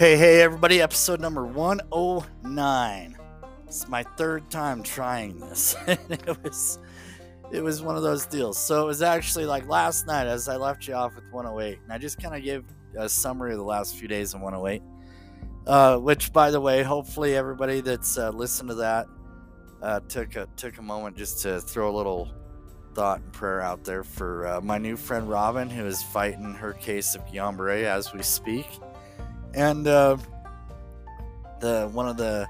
Hey, hey, everybody, episode number 109. It's my third time trying this. it was it was one of those deals. So it was actually like last night as I left you off with 108, and I just kind of gave a summary of the last few days in 108. Uh, which, by the way, hopefully everybody that's uh, listened to that uh, took a took a moment just to throw a little thought and prayer out there for uh, my new friend Robin, who is fighting her case of Guillain-Barré as we speak and uh, the one of the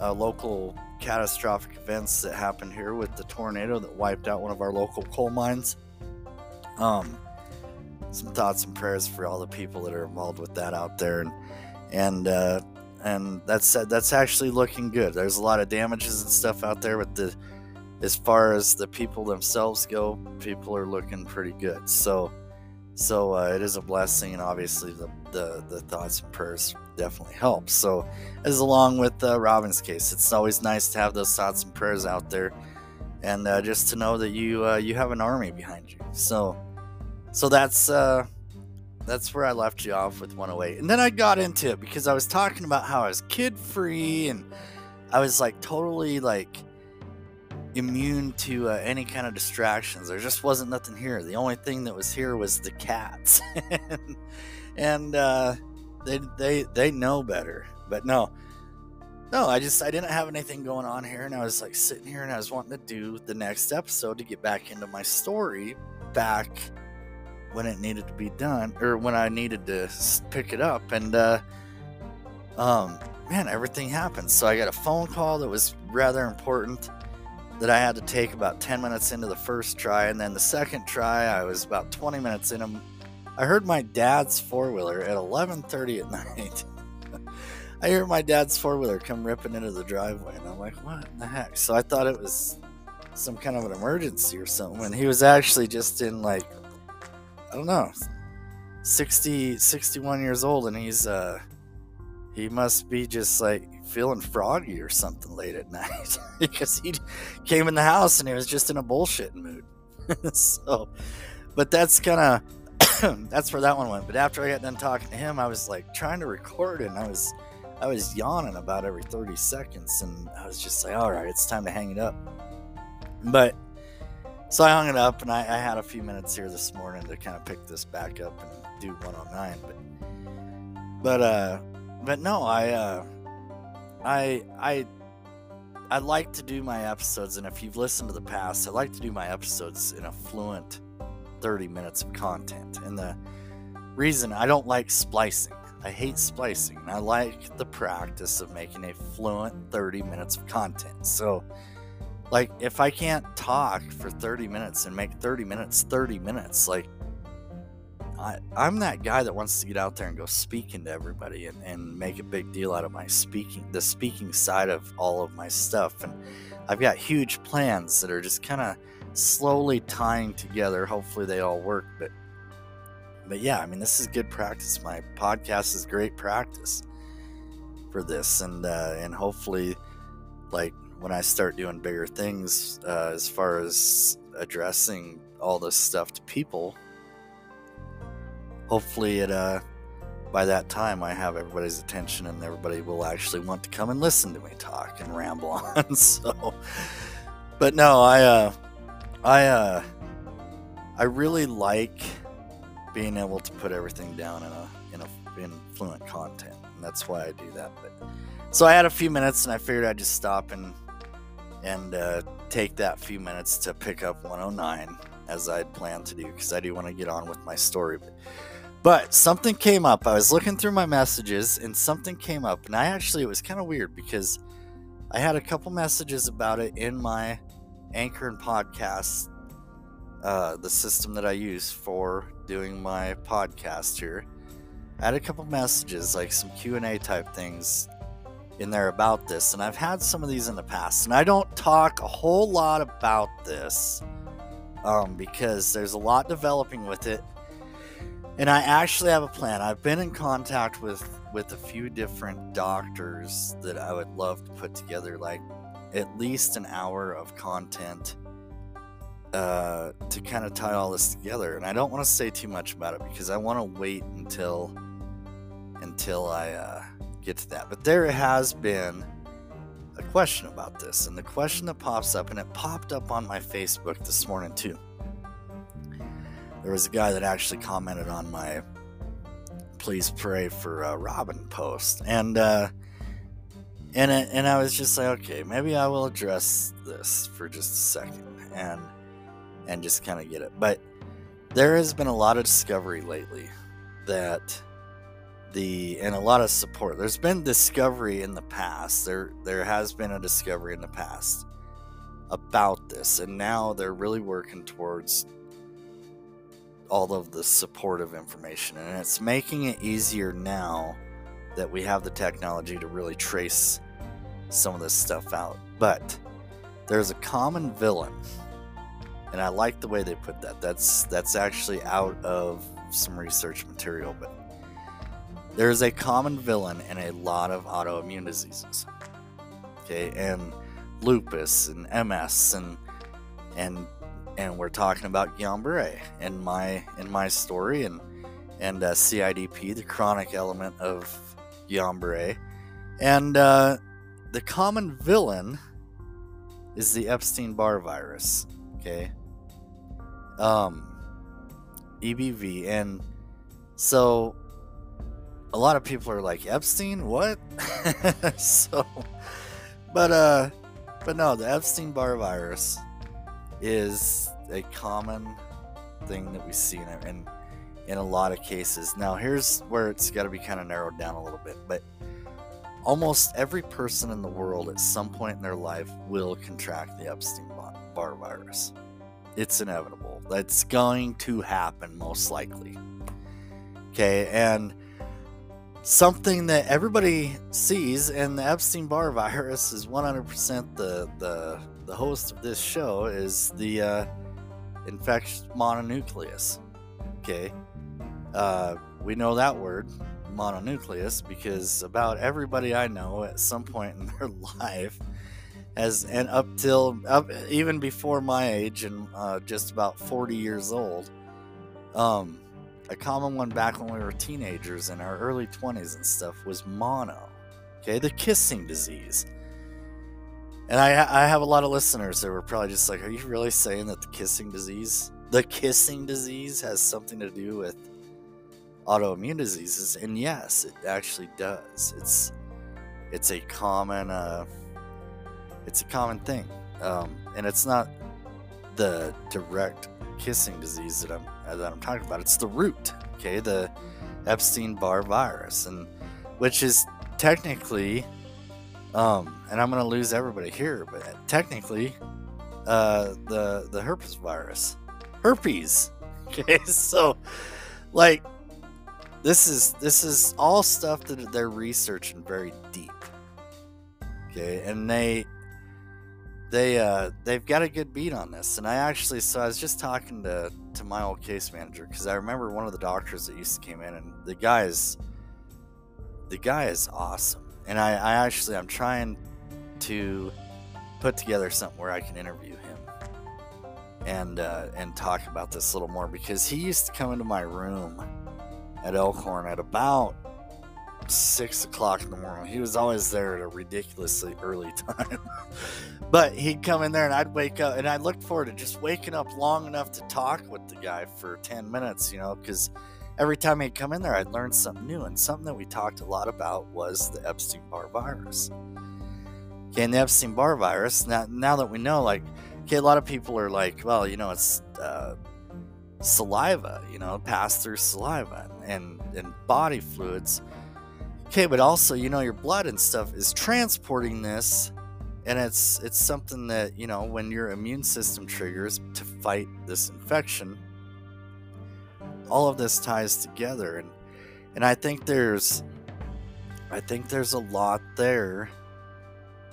uh, local catastrophic events that happened here with the tornado that wiped out one of our local coal mines. Um, some thoughts and prayers for all the people that are involved with that out there, and and uh, and that's that's actually looking good. There's a lot of damages and stuff out there, but the as far as the people themselves go, people are looking pretty good. So so uh, it is a blessing, and obviously the, the, the thoughts and prayers definitely help. So, as along with uh, Robin's case, it's always nice to have those thoughts and prayers out there, and uh, just to know that you uh, you have an army behind you. So, so that's uh, that's where I left you off with 108, and then I got into it because I was talking about how I was kid free, and I was like totally like immune to uh, any kind of distractions. There just wasn't nothing here. The only thing that was here was the cats, and, uh, they they they know better. But no, no, I just I didn't have anything going on here, and I was like sitting here, and I was wanting to do the next episode to get back into my story back when it needed to be done, or when I needed to pick it up, and uh, um, man, everything happened. So I got a phone call that was rather important that I had to take about 10 minutes into the first try, and then the second try, I was about 20 minutes in. I heard my dad's four wheeler at 11:30 at night. I hear my dad's four wheeler come ripping into the driveway, and I'm like, "What in the heck?" So I thought it was some kind of an emergency or something, and he was actually just in like, I don't know, 60, 61 years old, and he's uh, he must be just like feeling froggy or something late at night because he came in the house and he was just in a bullshit mood. so, but that's kind of that's where that one went. But after I got done talking to him, I was like trying to record it, and I was I was yawning about every 30 seconds, and I was just like, all right, it's time to hang it up. But so I hung it up, and I, I had a few minutes here this morning to kind of pick this back up and do 109. But but uh but no, I uh I I I like to do my episodes, and if you've listened to the past, I like to do my episodes in a fluent 30 minutes of content. And the reason I don't like splicing, I hate splicing. I like the practice of making a fluent 30 minutes of content. So, like, if I can't talk for 30 minutes and make 30 minutes 30 minutes, like, I, I'm that guy that wants to get out there and go speaking to everybody and, and make a big deal out of my speaking, the speaking side of all of my stuff. And I've got huge plans that are just kind of slowly tying together. Hopefully they all work. But, but yeah, I mean, this is good practice. My podcast is great practice for this. And, uh, and hopefully, like, when I start doing bigger things uh, as far as addressing all this stuff to people, hopefully it uh by that time I have everybody's attention and everybody will actually want to come and listen to me talk and ramble on. so but no, I uh I uh I really like being able to put everything down in a in a in fluent content. And that's why I do that. But so I had a few minutes and I figured I'd just stop and and uh, take that few minutes to pick up 109 as I'd planned to do because I do want to get on with my story. But but something came up. I was looking through my messages and something came up. And I actually, it was kind of weird because I had a couple messages about it in my Anchor and Podcast, uh, the system that I use for doing my podcast here. I had a couple messages, like some Q&A type things in there about this. And I've had some of these in the past. And I don't talk a whole lot about this um, because there's a lot developing with it and I actually have a plan. I've been in contact with with a few different doctors that I would love to put together like at least an hour of content uh, to kind of tie all this together. And I don't want to say too much about it because I want to wait until until I uh, get to that. But there has been a question about this, and the question that pops up, and it popped up on my Facebook this morning too. There was a guy that actually commented on my please pray for uh, Robin post, and uh, and it, and I was just like, okay, maybe I will address this for just a second, and and just kind of get it. But there has been a lot of discovery lately that the and a lot of support. There's been discovery in the past. There there has been a discovery in the past about this, and now they're really working towards all of the supportive information, and it's making it easier now that we have the technology to really trace some of this stuff out. But there's a common villain, and I like the way they put that. That's that's actually out of some research material, but there is a common villain in a lot of autoimmune diseases. Okay, and lupus and MS and and and we're talking about Guillain-Barré in my in my story and and uh, CIDP, the chronic element of Guillain-Barré, and uh, the common villain is the Epstein-Barr virus. Okay, um, EBV, and so a lot of people are like Epstein, what? so, but uh, but no, the Epstein-Barr virus is a common thing that we see in in, in a lot of cases. Now, here's where it's got to be kind of narrowed down a little bit, but almost every person in the world at some point in their life will contract the Epstein-Barr virus. It's inevitable. That's going to happen most likely. Okay, and something that everybody sees, and the Epstein Barr virus is 100% the, the, the host of this show, is the uh, infectious mononucleus. Okay. Uh, we know that word, mononucleus, because about everybody I know at some point in their life has, and up till, up, even before my age and uh, just about 40 years old, um, a common one back when we were teenagers in our early 20s and stuff was mono. Okay, the kissing disease. And I, I have a lot of listeners that were probably just like, are you really saying that the kissing disease, the kissing disease has something to do with autoimmune diseases? And yes, it actually does. It's it's a common uh, it's a common thing, um, and it's not the direct kissing disease that I'm that I'm talking about. It's the root, okay, the Epstein-Barr virus, and which is technically, um, and I'm gonna lose everybody here, but technically, uh, the the herpes virus, herpes. Okay, so like this is this is all stuff that they're researching very deep. Okay, and they they uh, they've got a good beat on this. And I actually, so I was just talking to to my old case manager because I remember one of the doctors that used to came in, and the guy is the guy is awesome. And I, I actually I'm trying to put together something where I can interview him and uh, and talk about this a little more because he used to come into my room at Elkhorn at about six o'clock in the morning. He was always there at a ridiculously early time. but he'd come in there and I'd wake up and I looked forward to just waking up long enough to talk with the guy for 10 minutes, you know, because every time he'd come in there, I'd learn something new. And something that we talked a lot about was the Epstein Barr virus. Okay, and the Epstein Barr virus, now, now that we know, like, okay, a lot of people are like, well, you know, it's uh, saliva, you know, pass through saliva and, and body fluids Okay, but also, you know, your blood and stuff is transporting this and it's it's something that, you know, when your immune system triggers to fight this infection, all of this ties together and and I think there's I think there's a lot there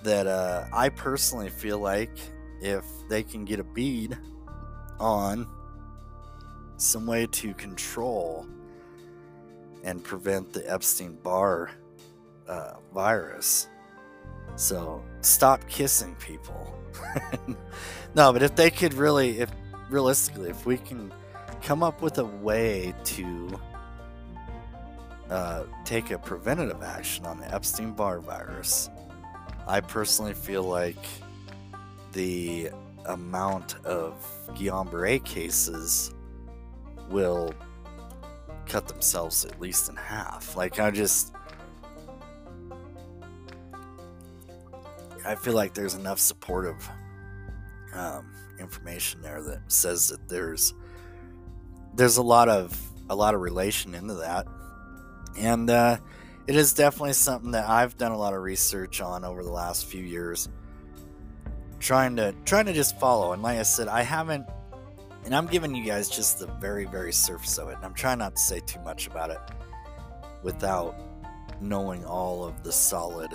that uh, I personally feel like if they can get a bead on some way to control and prevent the Epstein Barr uh, virus. So stop kissing people. no, but if they could really, if realistically, if we can come up with a way to uh, take a preventative action on the Epstein Barr virus, I personally feel like the amount of Guillain Barre cases will cut themselves at least in half. Like, I just. I feel like there's enough supportive um, information there that says that there's there's a lot of a lot of relation into that, and uh, it is definitely something that I've done a lot of research on over the last few years, trying to trying to just follow. And like I said, I haven't, and I'm giving you guys just the very very surface of it, and I'm trying not to say too much about it without knowing all of the solid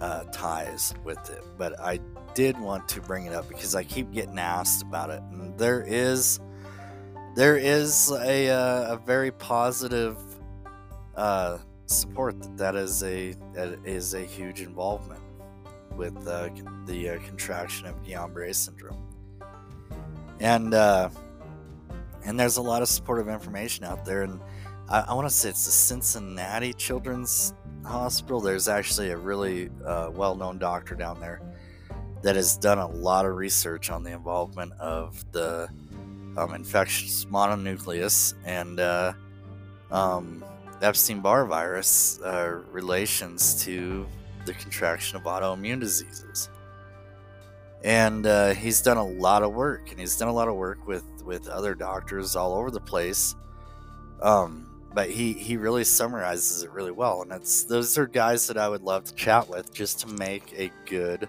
uh, ties with it. But I did want to bring it up because I keep getting asked about it, and there is there is a, uh, a very positive uh, support that is a that is a huge involvement with uh, the uh, contraction of Guillain-Barré syndrome, and uh, and there's a lot of supportive information out there, and I, I want to say it's the Cincinnati Children's Hospital. There's actually a really uh, well-known doctor down there that has done a lot of research on the involvement of the um, infectious mononucleus and uh, um, Epstein Barr virus uh, relations to the contraction of autoimmune diseases. And uh, he's done a lot of work, and he's done a lot of work with, with other doctors all over the place. Um, but he, he really summarizes it really well. And it's those are guys that I would love to chat with just to make a good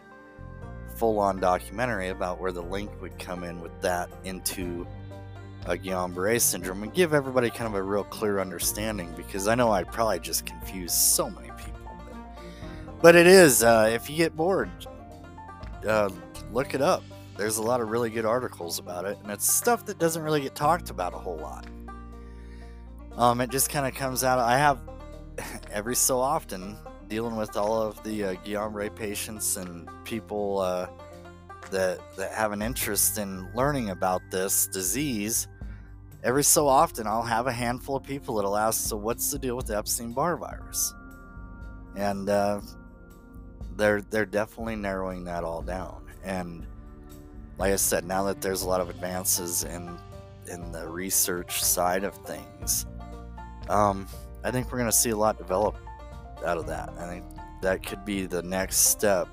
full on documentary about where the link would come in with that into uh, Guillain Barre syndrome and give everybody kind of a real clear understanding because I know I'd probably just confuse so many people. But, but it is, uh, if you get bored, uh, look it up. There's a lot of really good articles about it, and it's stuff that doesn't really get talked about a whole lot. Um, it just kind of comes out. I have every so often dealing with all of the uh, Guillain-Barre patients and people uh, that that have an interest in learning about this disease. Every so often, I'll have a handful of people that'll ask, "So, what's the deal with the Epstein-Barr virus?" And uh, they're they're definitely narrowing that all down. And like I said, now that there's a lot of advances in in the research side of things, um, I think we're going to see a lot develop out of that. I think that could be the next step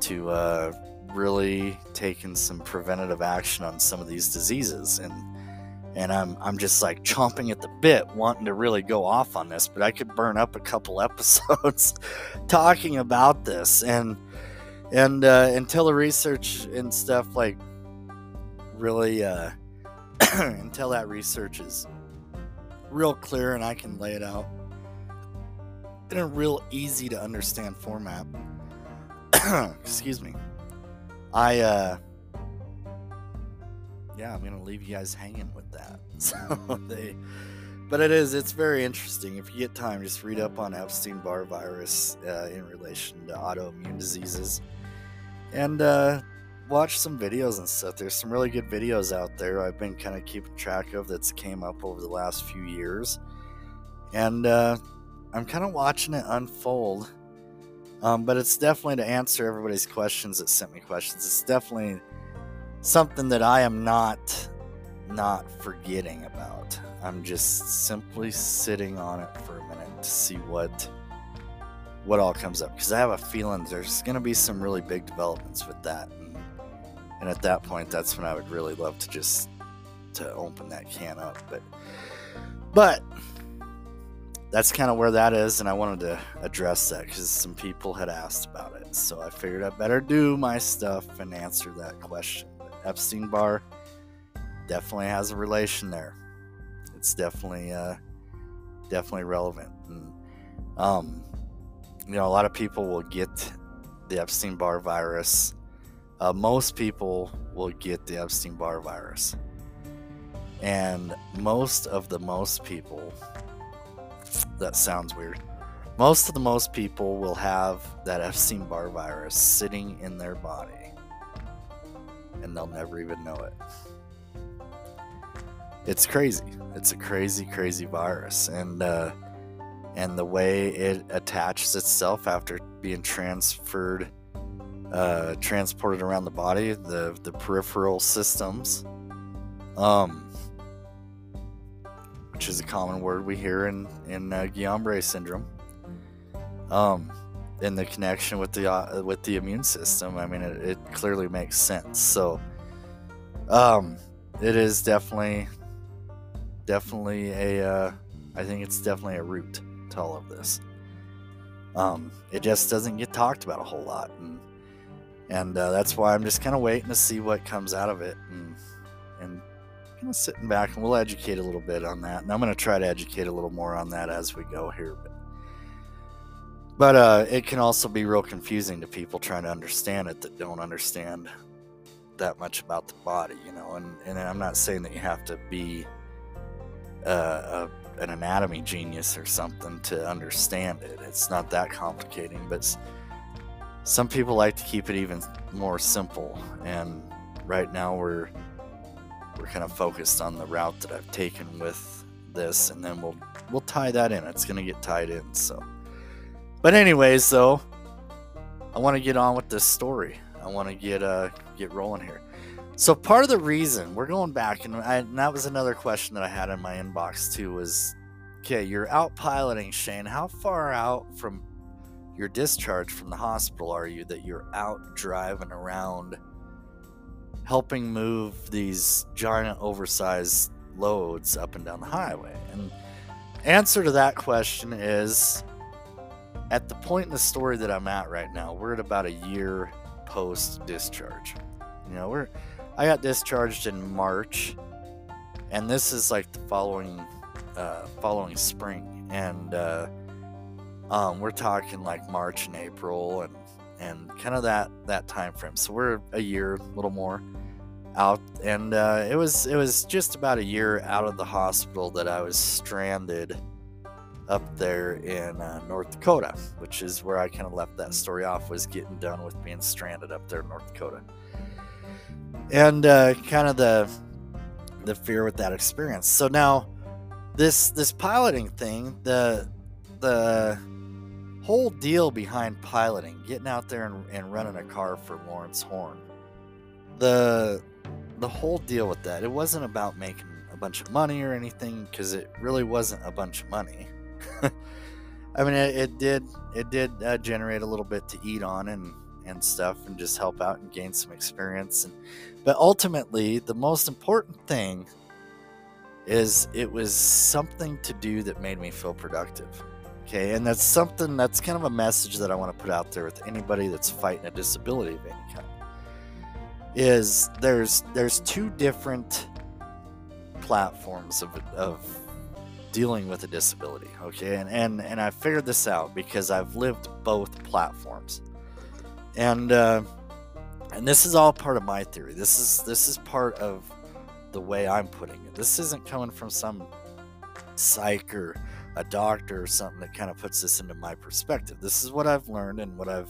to uh, really taking some preventative action on some of these diseases. And and I'm I'm just like chomping at the bit, wanting to really go off on this, but I could burn up a couple episodes talking about this. And and uh, until the research and stuff like really uh, until that research is real clear and I can lay it out in a real easy to understand format. Excuse me. I uh yeah, I'm gonna leave you guys hanging with that. So they but it is it's very interesting. If you get time, just read up on Epstein Barr virus uh, in relation to autoimmune diseases. And uh watch some videos and stuff. There's some really good videos out there I've been kind of keeping track of that's came up over the last few years. And uh I'm kind of watching it unfold. Um, but it's definitely to answer everybody's questions that sent me questions. It's definitely something that I am not not forgetting about. I'm just simply sitting on it for a minute to see what what all comes up because I have a feeling there's going to be some really big developments with that. And, and at that point, that's when I would really love to just to open that can up. But but that's kind of where that is, and I wanted to address that because some people had asked about it. So I figured I better do my stuff and answer that question. But Epstein Barr definitely has a relation there. It's definitely, uh, definitely relevant. And, um, you know, a lot of people will get the Epstein Barr virus. Uh, most people will get the Epstein Barr virus. And most of the most people that sounds weird. Most of the most people will have that Epstein Barr virus sitting in their body, and they'll never even know it. It's crazy. It's a crazy, crazy virus, and uh, and the way it attaches itself after being transferred, uh, transported around the body, the the peripheral systems, um, which is a common word we hear in in uh, Guillain-Barré syndrome. Um, in the connection with the uh, with the immune system, I mean, it, it clearly makes sense. So, um, it is definitely definitely a uh, I think it's definitely a root to all of this. Um, it just doesn't get talked about a whole lot, and and uh, that's why I'm just kind of waiting to see what comes out of it, and of sitting back, and we'll educate a little bit on that, and I'm going to try to educate a little more on that as we go here, but. But uh, it can also be real confusing to people trying to understand it that don't understand that much about the body, you know. And, and I'm not saying that you have to be uh, a, an anatomy genius or something to understand it. It's not that complicating, but some people like to keep it even more simple. And right now we're we're kind of focused on the route that I've taken with this, and then we'll we'll tie that in. It's to get tied in. So, but anyways, though, I want to get on with this story. I want to get uh get rolling here. So part of the reason we're going back, and, I, and that was another question that I had in my inbox too, was, okay, you're out piloting, Shane. How far out from your discharge from the hospital are you that you're out driving around, helping move these giant, oversized loads up and down the highway? And answer to that question is, at the point in the story that I'm at right now, we're at about a year post discharge. You know, we're I got discharged in March, and this is like the following uh, following spring, and uh, um, we're talking like March and April, and and kind of that that time frame. So we're a year, a little more out, and uh, it was it was just about a year out of the hospital that I was stranded up there in uh, North Dakota, which is where I kind of left that story off. Was getting done with being stranded up there in North Dakota and uh, kind of the the fear with that experience. So now this this piloting thing, the the whole deal behind piloting, getting out there and, and running a car for Lawrence Horn, the the whole deal with that, it wasn't about making a bunch of money or anything because it really wasn't a bunch of money. I mean, it, it, did it did uh, generate a little bit to eat on and and stuff, and just help out and gain some experience. And but ultimately, the most important thing is it was something to do that made me feel productive. Okay, and that's something that's kind of a message that I want to put out there with anybody that's fighting a disability of any kind. Is there's there's two different platforms of of dealing with a disability. Okay, and and and I figured this out because I've lived both platforms, and. Uh, and this is all part of my theory. This is this is part of the way I'm putting it. This isn't coming from some psych or a doctor or something that kind of puts this into my perspective. This is what I've learned and what I've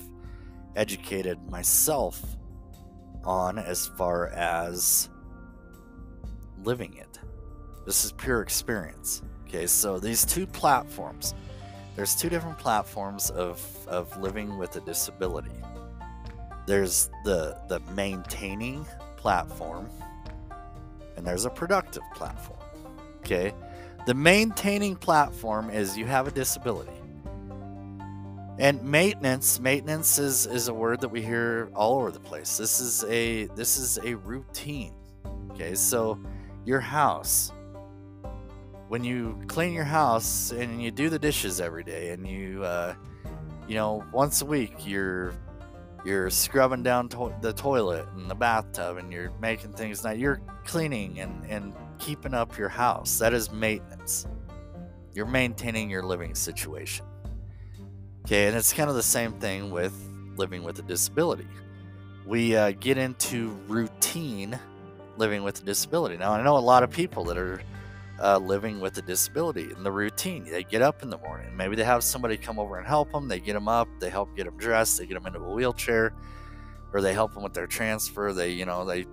educated myself on as far as living it. This is pure experience. Okay, so these two platforms, there's two different platforms of, of living with a disability there's the the maintaining platform and there's a productive platform okay the maintaining platform is you have a disability and maintenance maintenance is is a word that we hear all over the place. This is a this is a routine okay? So your house when you clean your house and you do the dishes every day and you uh, you know once a week you're you're scrubbing down to- the toilet and the bathtub and you're making things now you're cleaning and, and keeping up your house. That is maintenance. You're maintaining your living situation okay and it's kind of the same thing with living with a disability we uh, get into routine living with a disability now i know a lot of people that are uh, living with a disability and the routine. They get up in the morning. Maybe they have somebody come over and help them. They get them up. They help get them dressed. They get them into a wheelchair, or they help them with their transfer. They, you know, they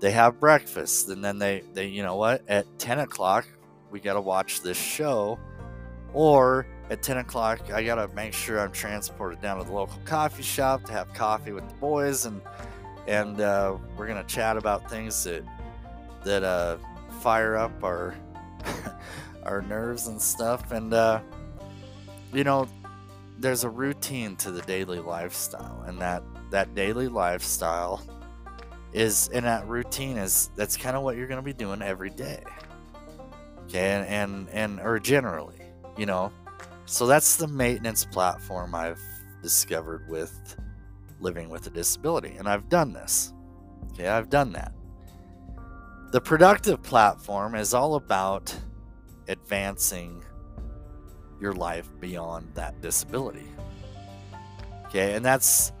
they have breakfast, and then they they you know what at ten o'clock we got to watch this show, or at 10 o'clock, I got to make sure I'm transported down to the local coffee shop to have coffee with the boys, and and uh, we're gonna chat about things that that uh, fire up our our nerves and stuff. And uh, you know, there's a routine to the daily lifestyle, and that that daily lifestyle is and that routine is that's kind of what you're to be doing every day okay and, and and or generally you know so that's the maintenance platform i've discovered with living with a disability and i've done this. Okay i've done that. The productive platform is all about advancing your life beyond that disability. Okay and that's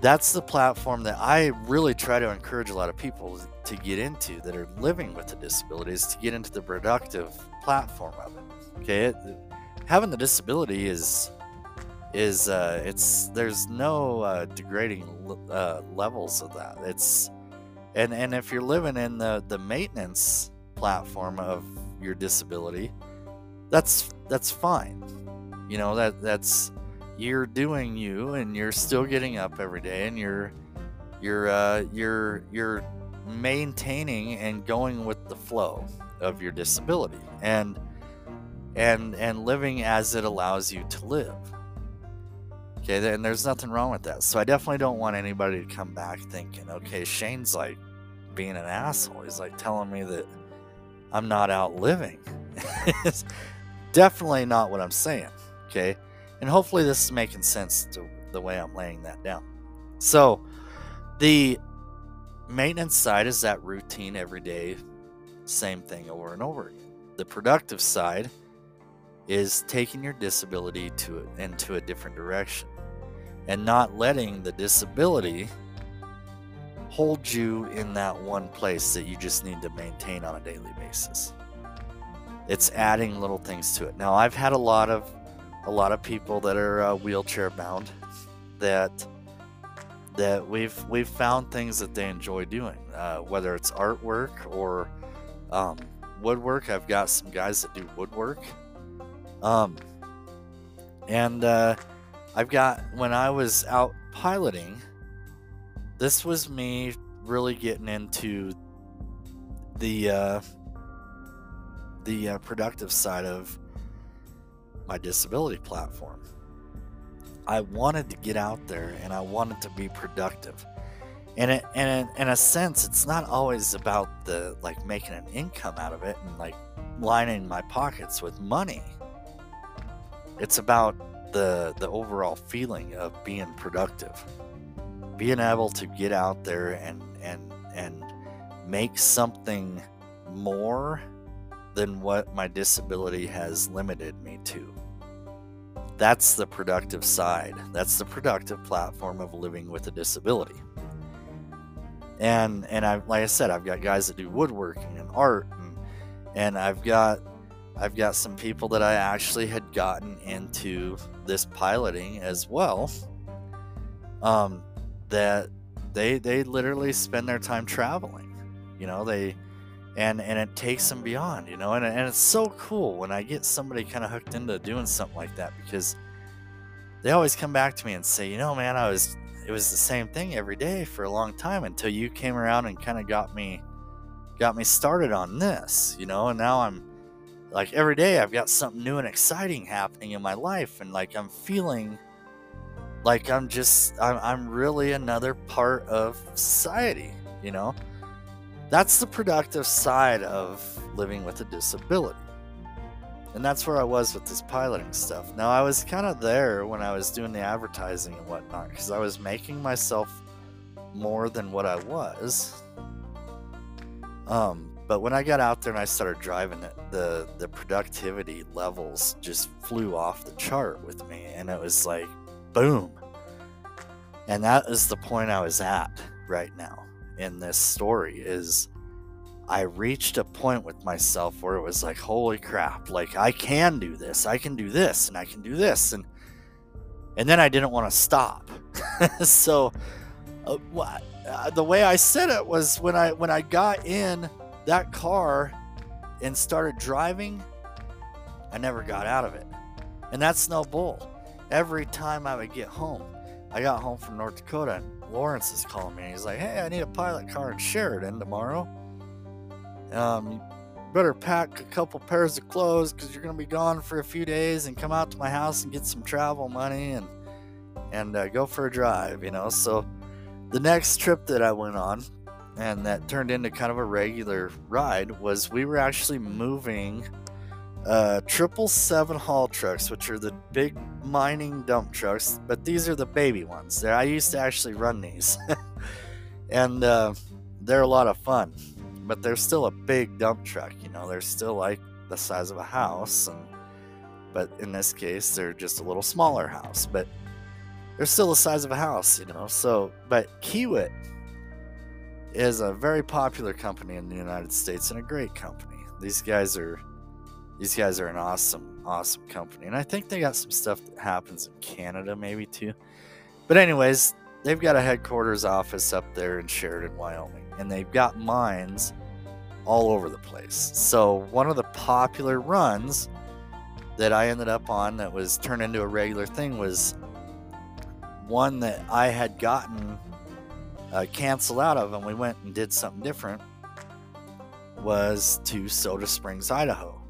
that's the platform that I really try to encourage a lot of people to get into that are living with a disability is to get into the productive platform of it. Okay, it, having the disability is is uh, it's there's no uh, degrading uh, levels of that. It's and and if you're living in the the maintenance platform of your disability, that's that's fine. You know that that's you're doing you and you're still getting up every day and you're you're uh, you're you're maintaining and going with the flow of your disability and and and living as it allows you to live. Okay and there's nothing wrong with that. So i definitely don't want anybody to come back thinking okay shane's like being an asshole. He's like telling me that i'm not out living. It's definitely not what i'm saying okay? And hopefully, this is making sense to the way I'm laying that down. So, the maintenance side is that routine, everyday, same thing over and over again. The productive side is taking your disability to into a different direction and not letting the disability hold you in that one place that you just need to maintain on a daily basis. It's adding little things to it. Now, I've had a lot of a lot of people that are uh, wheelchair bound that that we've we've found things that they enjoy doing, uh, whether it's artwork or um, woodwork. I've got some guys that do woodwork, um, and uh, I've got when I was out piloting, this was me really getting into the uh, the uh, productive side of my disability platform. I wanted to get out there and I wanted to be productive. And it, and in a sense, it's not always about the like making an income out of it and like lining my pockets with money. It's about the the overall feeling of being productive, being able to get out there and and and make something more than what my disability has limited me to. That's the productive side. That's the productive platform of living with a disability. And and I like I said, I've got guys that do woodworking and art and and I've got I've got some people that I actually had gotten into this piloting as well. Um, that they they literally spend their time traveling. You know, they and and it takes them beyond, you know. And and it's so cool when I get somebody kind of hooked into doing something like that because they always come back to me and say, you know, man, I was it was the same thing every day for a long time until you came around and kind of got me got me started on this, you know. And now I'm like every day I've got something new and exciting happening in my life, and like I'm feeling like I'm just I'm, I'm really another part of society, you know that's the productive side of living with a disability. And that's where I was with this piloting stuff. Now, I was kind of there when I was doing the advertising and whatnot because I was making myself more than what I was. Um, but when I got out there and I started driving it, the the productivity levels just flew off the chart with me, and it was like, boom. And that is the point I was at right now in this story is I reached a point with myself where it was like, holy crap, like I can do this, I can do this, and I can do this, and and then I didn't want to stop. so, uh, uh, the way I said it was when I when I got in that car, and started driving, I never got out of it. And that's no bull. Every time I would get home, I got home from North Dakota and Lawrence is calling me. He's like, hey, I need a pilot car in Sheridan tomorrow. Um, better pack a couple pairs of clothes because you're going to be gone for a few days and come out to my house and get some travel money and and uh, go for a drive, you know. So the next trip that I went on, and that turned into kind of a regular ride, was we were actually moving uh, triple seven haul trucks, which are the big mining dump trucks, but these are the baby ones. I used to actually run these, and uh, they're a lot of fun. But they're still a big dump truck, you know. They're still like the size of a house, and but in this case, they're just a little smaller house. But they're still the size of a house, you know. So, but Kiewit is a very popular company in the United States and a great company. These guys are these guys are an awesome, awesome company, and I think they got some stuff that happens in Canada maybe too. But anyways, they've got a headquarters office up there in Sheridan, Wyoming, and they've got mines all over the place. So one of the popular runs that I ended up on that was turned into a regular thing was one that I had gotten uh, canceled out of, and we went and did something different. Was to Soda Springs, Idaho,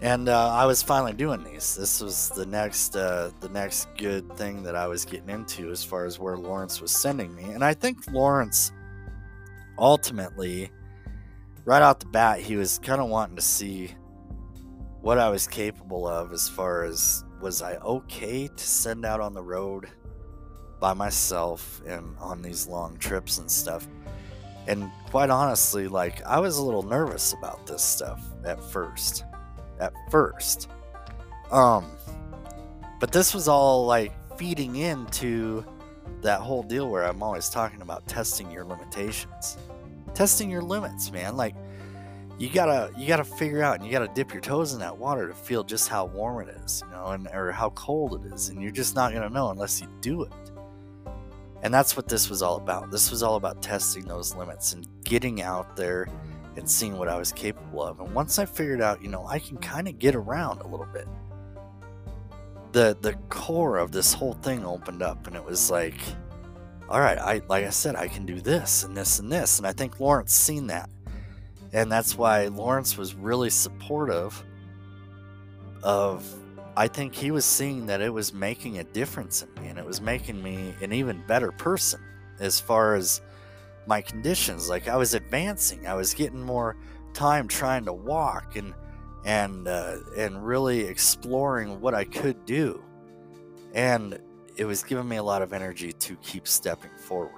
and uh, I was finally doing these. This was the next, uh, the next good thing that I was getting into as far as where Lawrence was sending me, and I think Lawrence ultimately, right out the bat, he was kind of wanting to see what I was capable of as far as was I okay to send out on the road by myself and on these long trips and stuff? And quite honestly, like I was a little nervous about this stuff at first. At first. Um but this was all like feeding into that whole deal where I'm always talking about testing your limitations. Testing your limits, man. Like you gotta you gotta figure out and you gotta dip your toes in that water to feel just how warm it is you know and or how cold it is and you're just not gonna know unless you do it and that's what this was all about. This was all about testing those limits and getting out there and seeing what i was capable of. And once i figured out you know i can kind of get around a little bit the the core of this whole thing opened up and it was like all right i like i said i can do this and this and this. And i think lawrence seen that. And that's why Lawrence was really supportive of I think he was seeing that it was making a difference in me and it was making me an even better person as far as my conditions. Like I was advancing I was getting more time trying to walk and and uh, and really exploring what I could do. And it was giving me a lot of energy to keep stepping forward.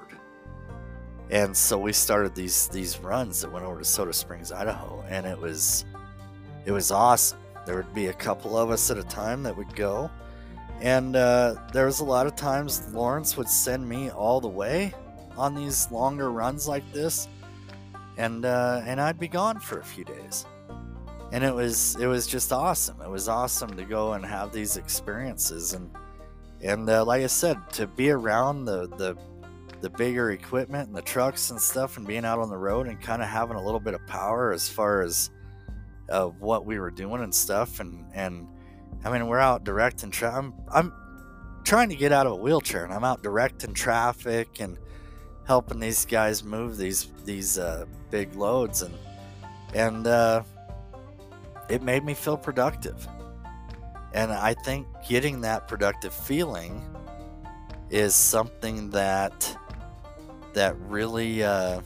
And so we started these these runs that went over to Soda Springs, Idaho, and it was it was awesome. There would be a couple of us at a time that would go, and uh, there was a lot of times Lawrence would send me all the way on these longer runs like this, and uh, and I'd be gone for a few days, and it was it was just awesome. It was awesome to go and have these experiences. And and uh, like I said, to be around the the the bigger equipment and the trucks and stuff and being out on the road and kind of having a little bit of power as far as uh, what we were doing and stuff and and I mean we're out directing tra- I'm I'm trying to get out of a wheelchair and I'm out directing traffic and helping these guys move these these uh, big loads and and uh, it made me feel productive. And I think getting that productive feeling is something that that really uh,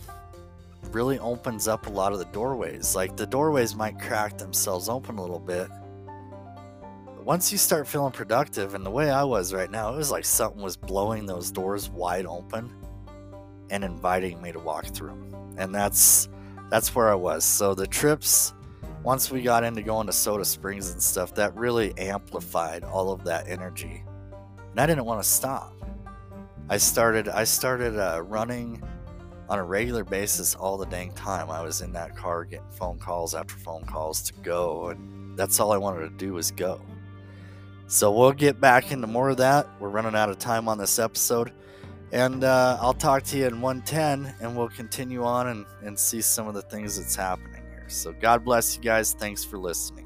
really opens up a lot of the doorways. Like the doorways might crack themselves open a little bit. Once you start feeling productive, and the way I was right now, it was like something was blowing those doors wide open and inviting me to walk through. And that's that's where I was. So the trips once we got into going to Soda Springs and stuff, that really amplified all of that energy. And I didn't want to stop. I started I started uh, running on a regular basis all the dang time. I was in that car getting phone calls after phone calls to go, and that's all I wanted to do was go. So we'll get back into more of that. We're running out of time on this episode. And uh, I'll talk to you in 110, and we'll continue on and, and see some of the things that's happening here. So God bless you guys. Thanks for listening.